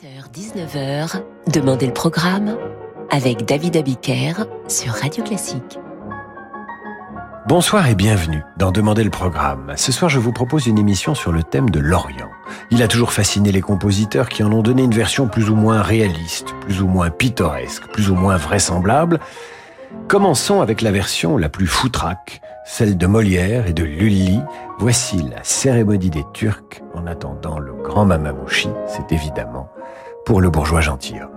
18h-19h, Demandez le programme avec David Abiker sur Radio Classique. Bonsoir et bienvenue dans Demandez le programme. Ce soir, je vous propose une émission sur le thème de l'Orient. Il a toujours fasciné les compositeurs qui en ont donné une version plus ou moins réaliste, plus ou moins pittoresque, plus ou moins vraisemblable. Commençons avec la version la plus foutraque, celle de Molière et de Lully. Voici la cérémonie des Turcs en attendant le grand Mamamouchi, c'est évidemment pour le bourgeois gentilhomme.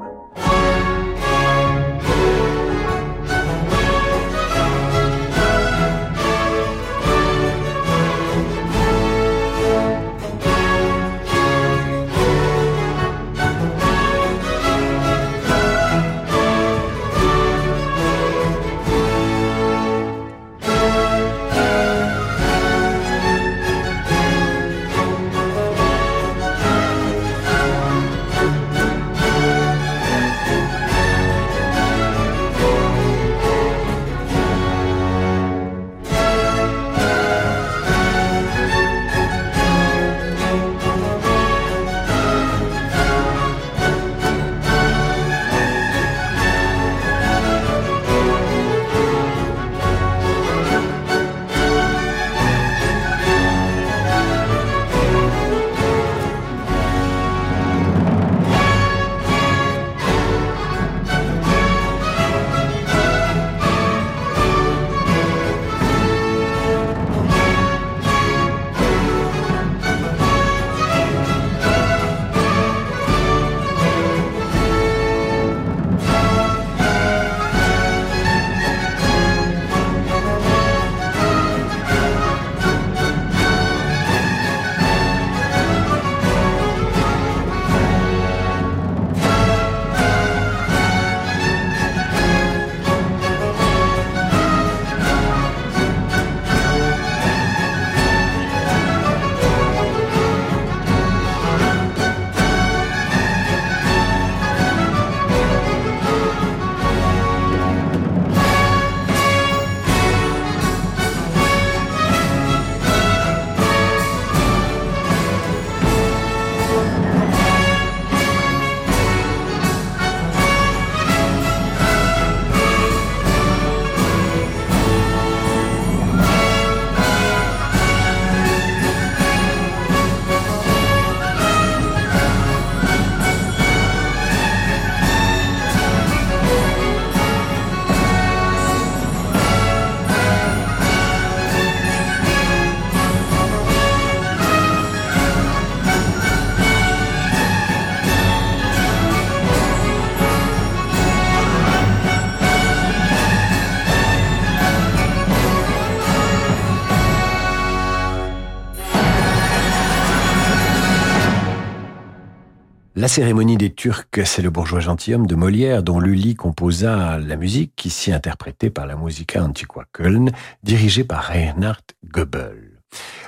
La cérémonie des Turcs, c'est le bourgeois gentilhomme de Molière dont Lully composa la musique, ici interprétée par la Musica Antiqua Köln, dirigée par Reinhard Goebel.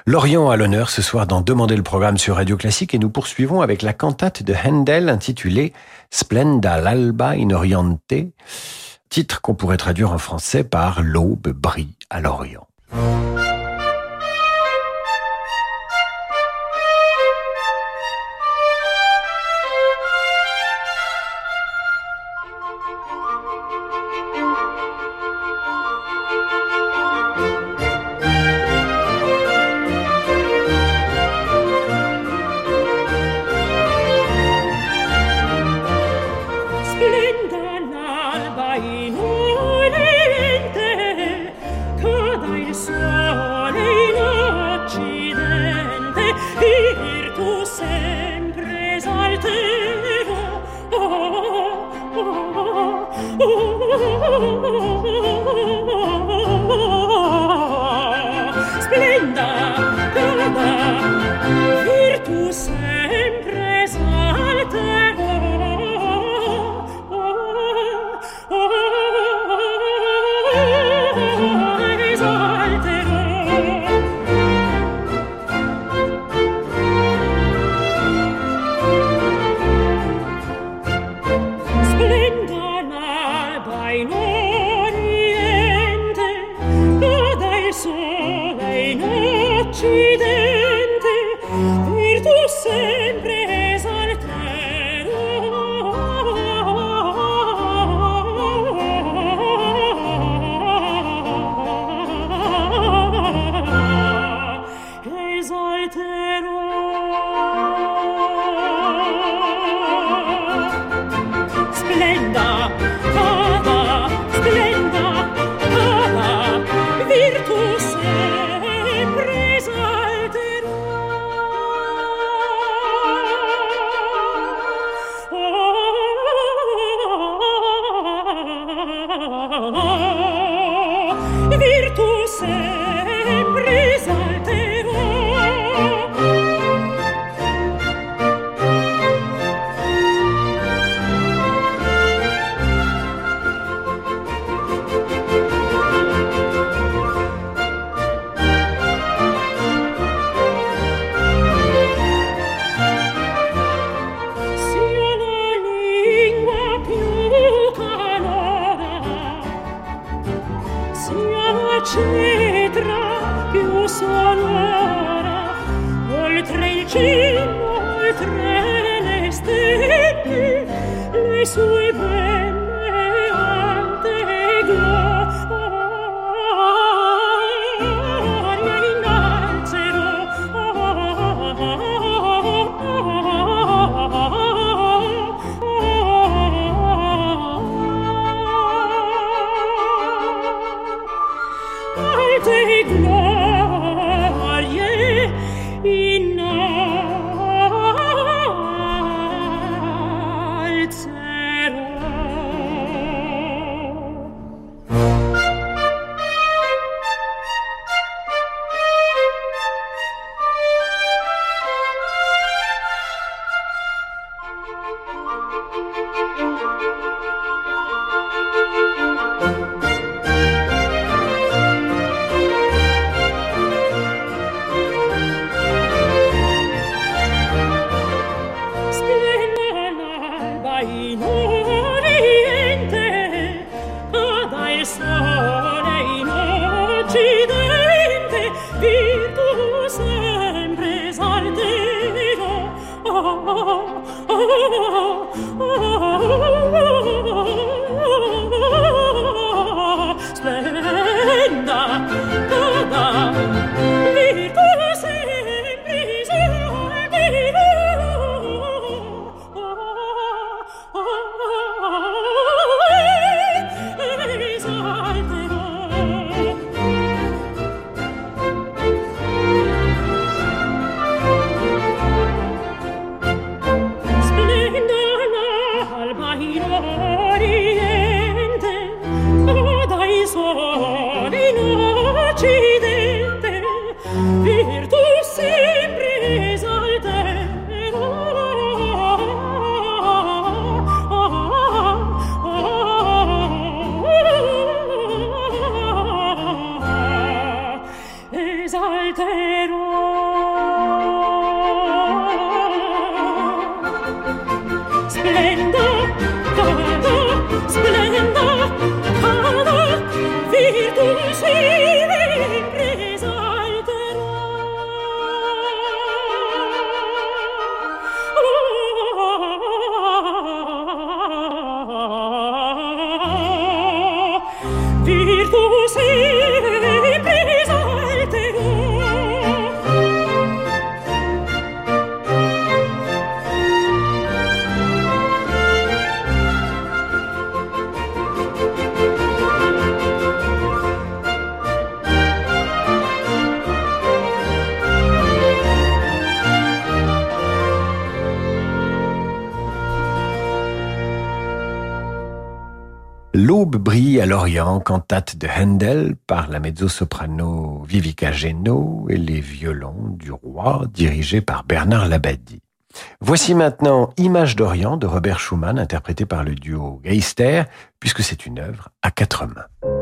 Lorient à l'honneur ce soir dans Demander le programme sur Radio Classique et nous poursuivons avec la cantate de Handel intitulée Splenda l'alba in oriente, titre qu'on pourrait traduire en français par L'aube brille à l'Orient. 你的。Virtud. À l'Orient, cantate de Handel par la mezzo-soprano Vivica Geno et les violons du roi dirigés par Bernard Labadie. Voici maintenant Image d'Orient de Robert Schumann interprété par le duo Geister puisque c'est une œuvre à quatre mains.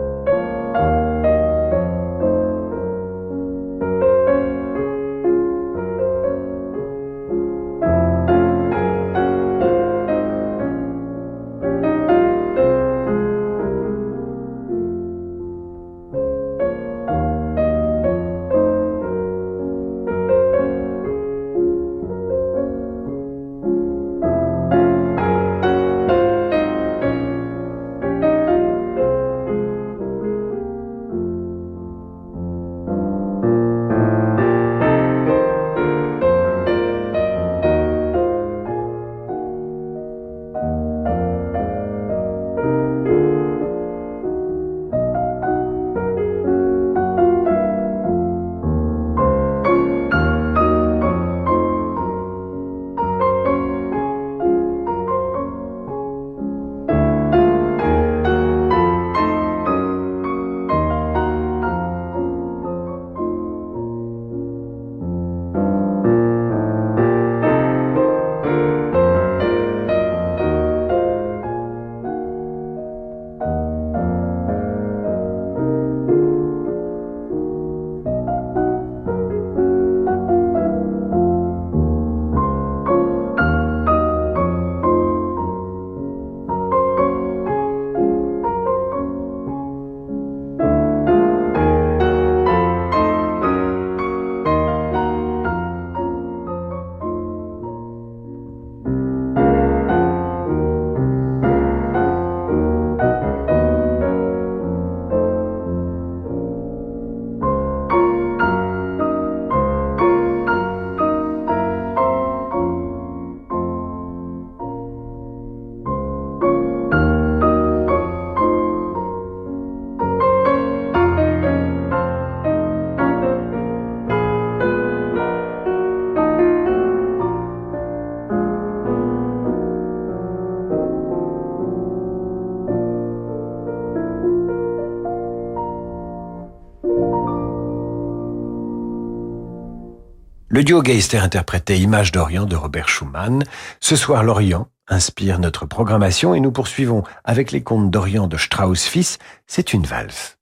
Le duo Geister interprétait Image d'Orient de Robert Schumann. Ce soir, l'Orient inspire notre programmation et nous poursuivons avec les contes d'Orient de Strauss-Fils. C'est une valse.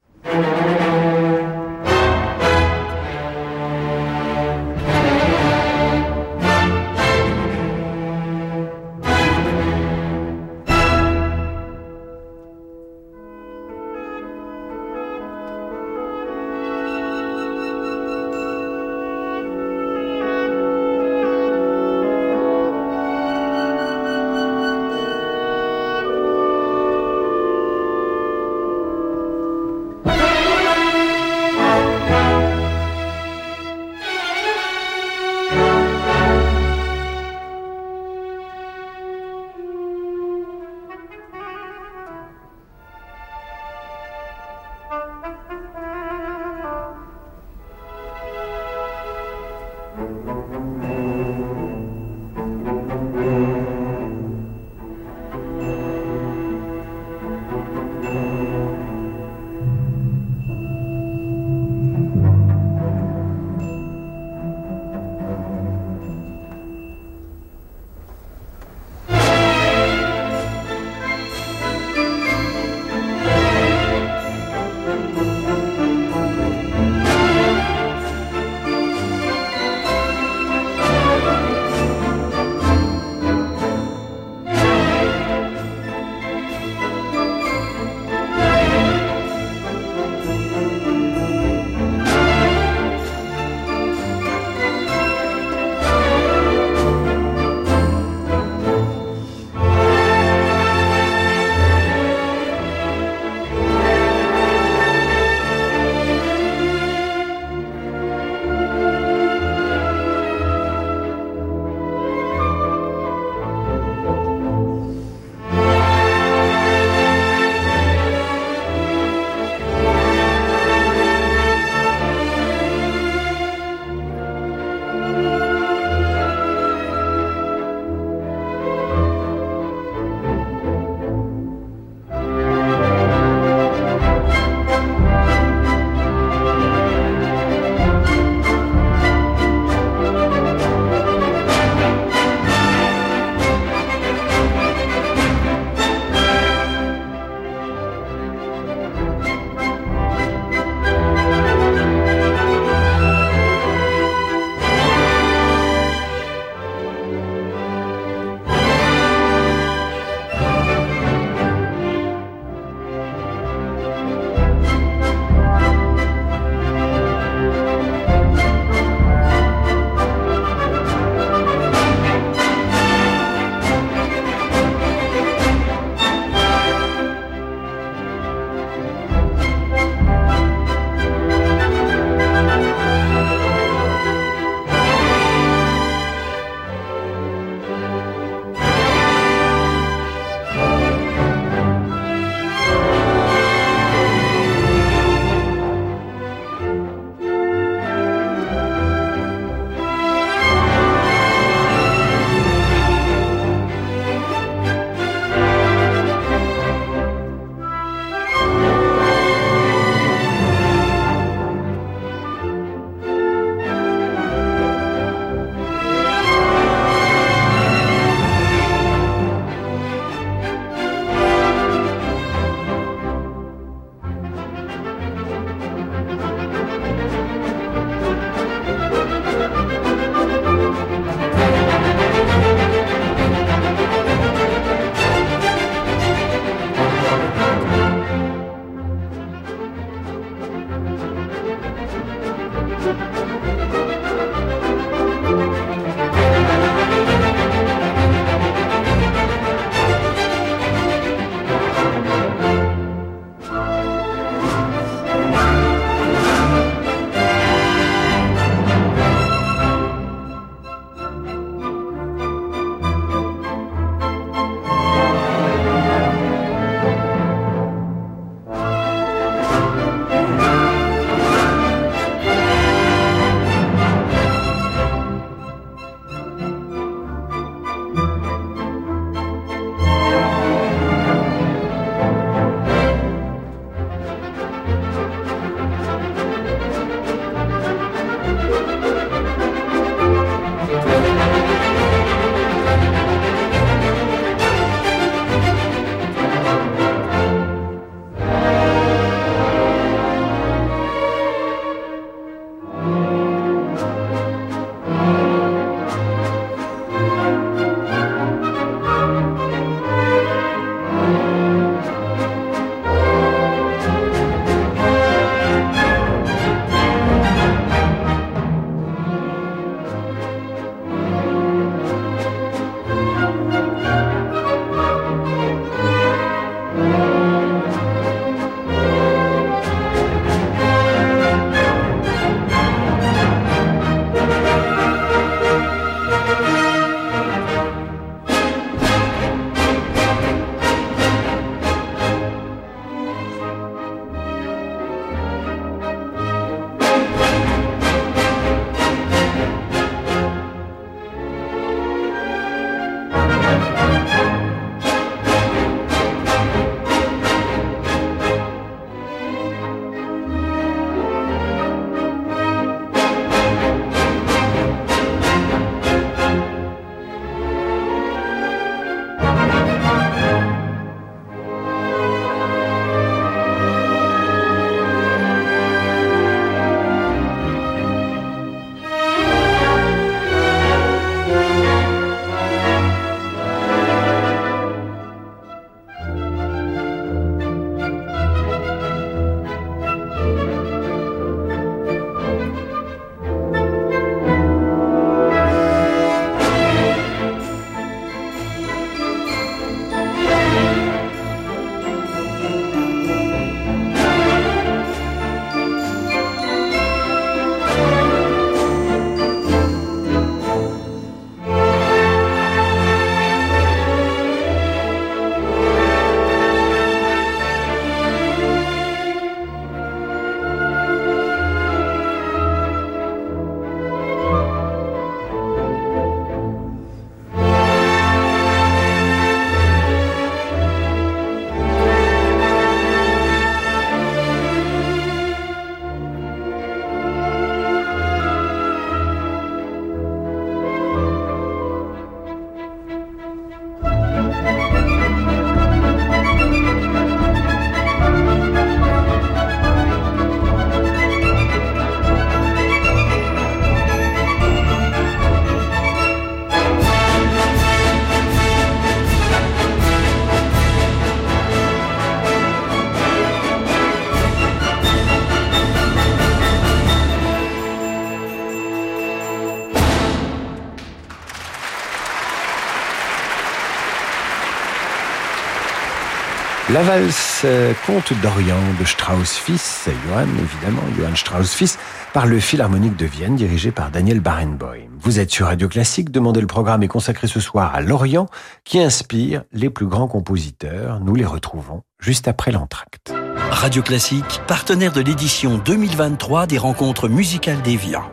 La valse euh, Conte d'Orient de Strauss-Fils, Johann évidemment, Johann Strauss-Fils, par le Philharmonique de Vienne dirigé par Daniel Barenboim. Vous êtes sur Radio Classique, demandez le programme est consacré ce soir à l'Orient qui inspire les plus grands compositeurs. Nous les retrouvons juste après l'entracte. Radio Classique, partenaire de l'édition 2023 des rencontres musicales d'Evian.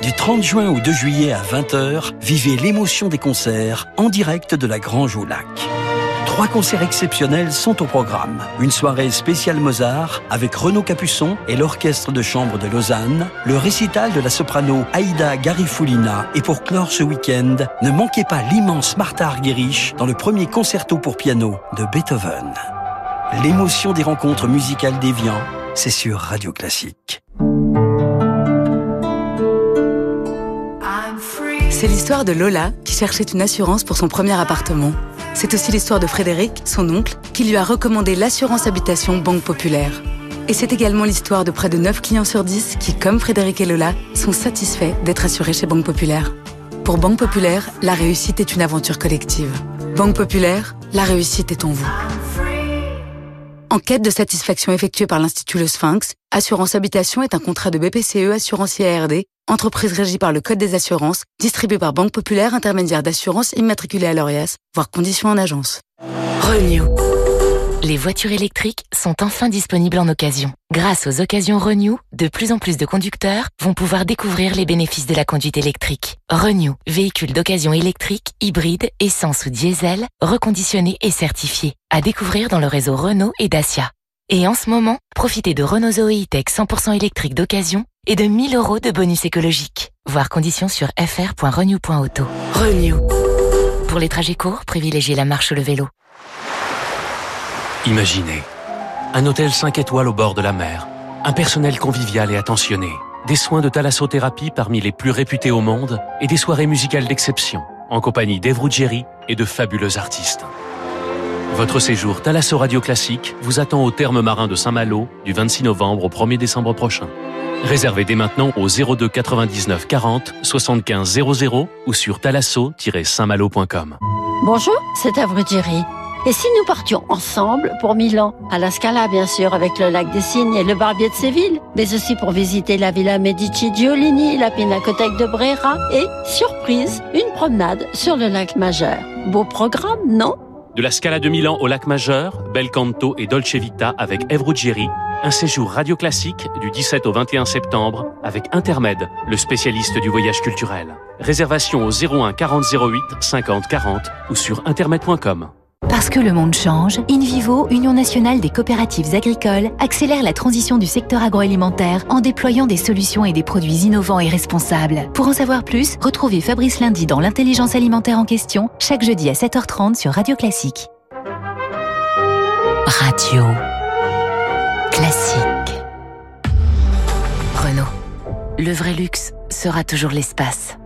Du 30 juin au 2 juillet à 20h, vivez l'émotion des concerts en direct de la Grange au Lac. Trois concerts exceptionnels sont au programme. Une soirée spéciale Mozart avec Renaud Capuçon et l'Orchestre de chambre de Lausanne, le récital de la soprano Aïda Garifulina et pour clore ce week-end, ne manquez pas l'immense Martha Argerich dans le premier concerto pour piano de Beethoven. L'émotion des rencontres musicales d'Evian, c'est sur Radio Classique. C'est l'histoire de Lola qui cherchait une assurance pour son premier appartement. C'est aussi l'histoire de Frédéric, son oncle, qui lui a recommandé l'assurance habitation Banque Populaire. Et c'est également l'histoire de près de 9 clients sur 10 qui, comme Frédéric et Lola, sont satisfaits d'être assurés chez Banque Populaire. Pour Banque Populaire, la réussite est une aventure collective. Banque Populaire, la réussite est en vous. Enquête de satisfaction effectuée par l'Institut Le Sphinx, Assurance Habitation est un contrat de BPCE Assurantiel ARD, entreprise régie par le Code des assurances, distribué par Banque Populaire, intermédiaire d'assurance immatriculée à l'ORIAS, voire conditions en agence. Renew. Les voitures électriques sont enfin disponibles en occasion. Grâce aux occasions Renew, de plus en plus de conducteurs vont pouvoir découvrir les bénéfices de la conduite électrique. Renew, véhicule d'occasion électrique, hybride, essence ou diesel, reconditionné et certifié. À découvrir dans le réseau Renault et Dacia. Et en ce moment, profitez de Renault Zoe E-Tech 100% électrique d'occasion et de 1000 euros de bonus écologique. Voir conditions sur fr.renew.auto. Renew. Pour les trajets courts, privilégiez la marche ou le vélo. Imaginez un hôtel 5 étoiles au bord de la mer, un personnel convivial et attentionné, des soins de thalassothérapie parmi les plus réputés au monde et des soirées musicales d'exception en compagnie d'Eve Ruggieri et de fabuleux artistes. Votre séjour Thalasso Radio Classique vous attend au terme marin de Saint-Malo du 26 novembre au 1er décembre prochain. Réservez dès maintenant au 02 99 40 75 00 ou sur thalasso-saintmalo.com. Bonjour, c'est Avrugiri. Et si nous partions ensemble pour Milan, à la Scala bien sûr, avec le lac des Cygnes et le Barbier de Séville, mais aussi pour visiter la Villa Medici Giolini, la Pinacothèque de Brera et, surprise, une promenade sur le lac Majeur. Beau programme, non? De la Scala de Milan au lac Majeur, Bel Canto et Dolce Vita avec Ruggieri, un séjour radio classique du 17 au 21 septembre avec Intermed, le spécialiste du voyage culturel. Réservation au 01 40 08 50 40 ou sur intermed.com. Parce que le monde change, InVivo, Union nationale des coopératives agricoles, accélère la transition du secteur agroalimentaire en déployant des solutions et des produits innovants et responsables. Pour en savoir plus, retrouvez Fabrice Lundi dans l'intelligence alimentaire en question, chaque jeudi à 7h30 sur Radio Classique. Radio. Classique. Renault. Le vrai luxe sera toujours l'espace.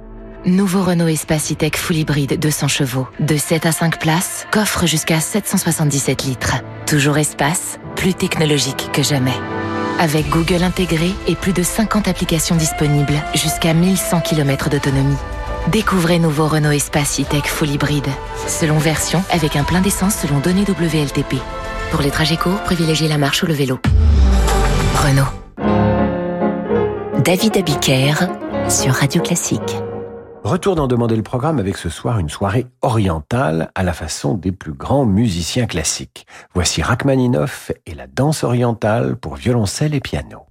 Nouveau Renault Espace E-Tech Full Hybride 200 chevaux, de 7 à 5 places, coffre jusqu'à 777 litres. Toujours espace, plus technologique que jamais. Avec Google intégré et plus de 50 applications disponibles, jusqu'à 1100 km d'autonomie. Découvrez nouveau Renault Espace E-Tech Full Hybride. Selon version, avec un plein d'essence selon données WLTP. Pour les trajets courts, privilégiez la marche ou le vélo. Renault. David Abiker sur Radio Classique. Retour d'en demander le programme avec ce soir une soirée orientale à la façon des plus grands musiciens classiques. Voici Rachmaninoff et la danse orientale pour violoncelle et piano.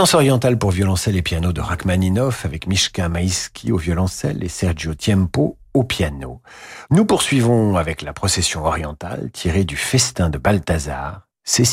Danse orientale pour violoncelle et piano de Rachmaninoff avec Mishka Maïski au violoncelle et Sergio Tiempo au piano. Nous poursuivons avec la procession orientale tirée du festin de Balthazar, c'est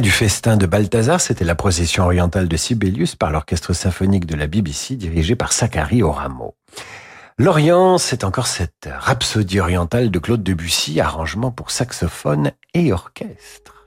Du festin de Balthazar, c'était la procession orientale de Sibelius par l'orchestre symphonique de la BBC dirigé par Zachary Oramo. L'Orient, c'est encore cette rhapsodie orientale de Claude Debussy, arrangement pour saxophone et orchestre.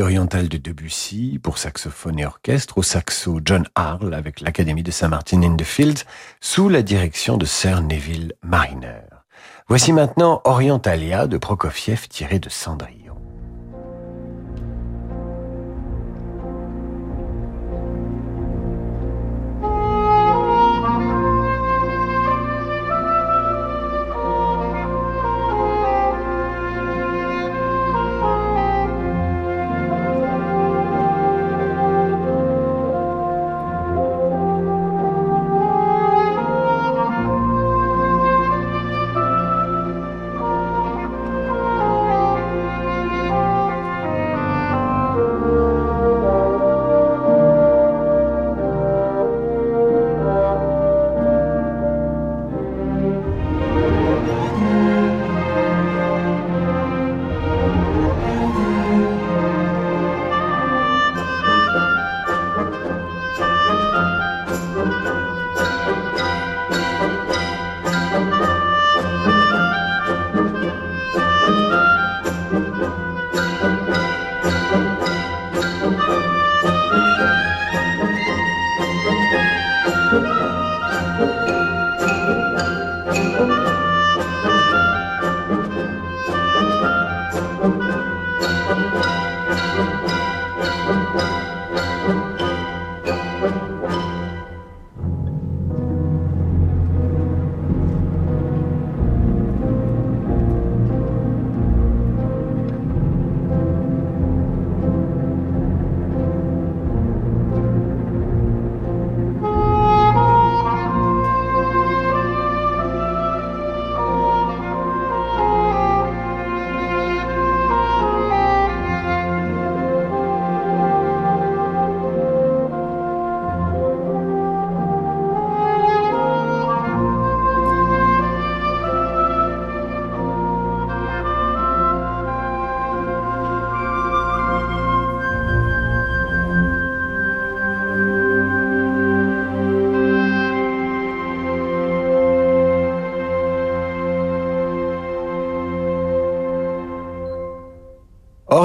Orientale de Debussy pour saxophone et orchestre au saxo John Harle avec l'Académie de Saint-Martin-in-the-Fields sous la direction de Sir Neville Mariner. Voici maintenant Orientalia de Prokofiev tiré de Cendrillon.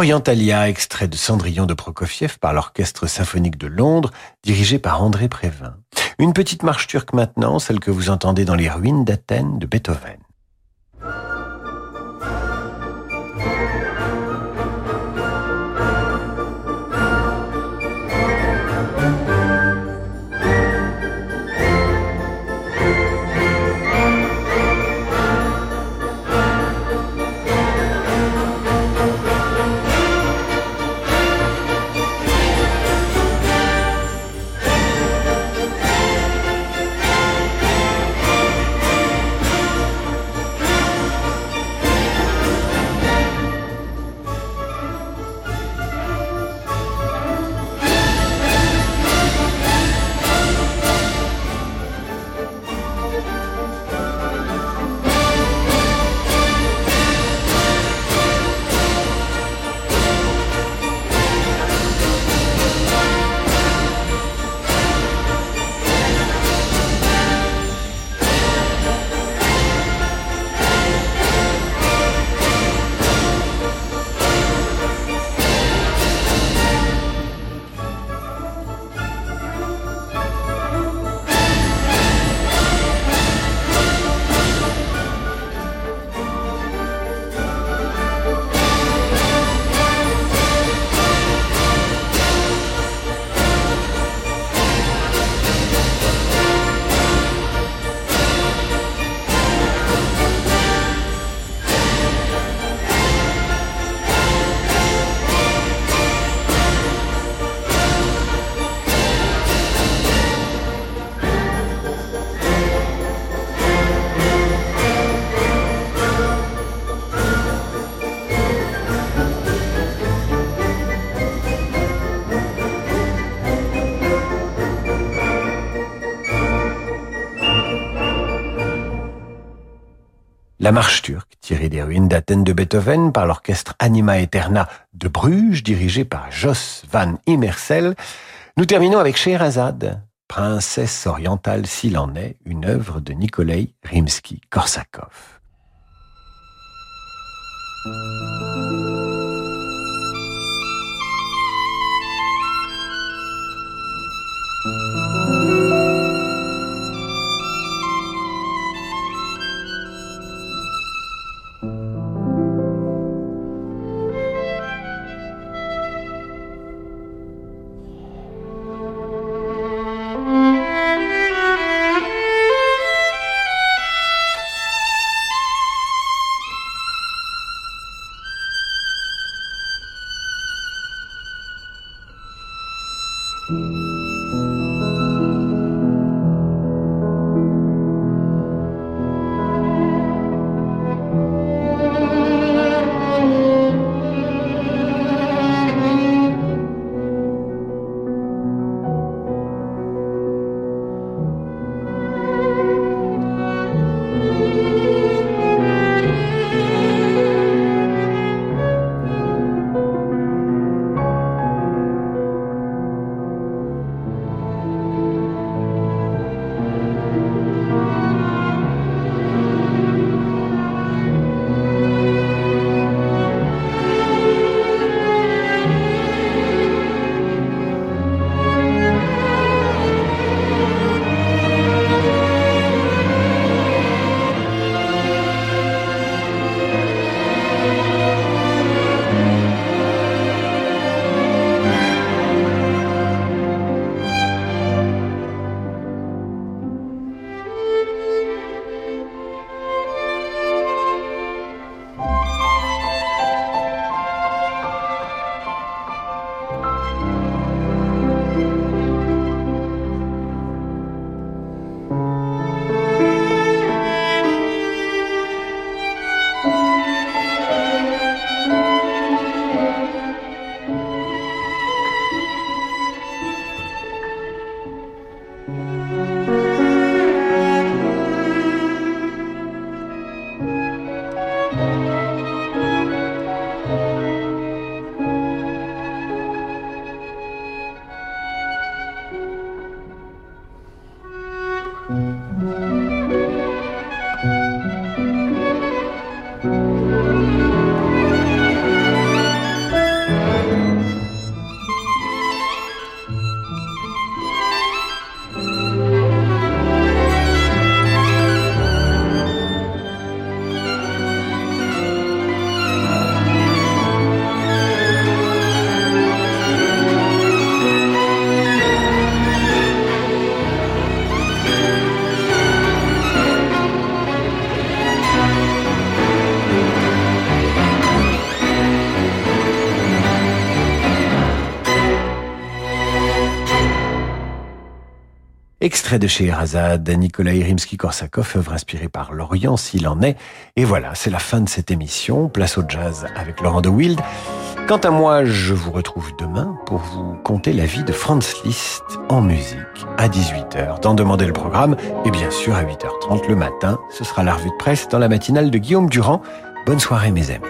Orientalia, extrait de Cendrillon de Prokofiev par l'Orchestre symphonique de Londres, dirigé par André Prévin. Une petite marche turque maintenant, celle que vous entendez dans les ruines d'Athènes de Beethoven. La marche turque, tirée des ruines d'Athènes de Beethoven par l'orchestre Anima Eterna de Bruges, dirigé par Jos van Immersel. Nous terminons avec Scheherazade, princesse orientale s'il en est, une œuvre de Nikolai Rimsky-Korsakov. Extrait de chez Erazad, Nicolas Rimsky-Korsakov, œuvre inspirée par l'Orient, s'il en est. Et voilà, c'est la fin de cette émission. Place au jazz avec Laurent de Wild. Quant à moi, je vous retrouve demain pour vous conter la vie de Franz Liszt en musique à 18h, dans Demander le programme. Et bien sûr, à 8h30 le matin, ce sera la revue de presse dans la matinale de Guillaume Durand. Bonne soirée, mes amis.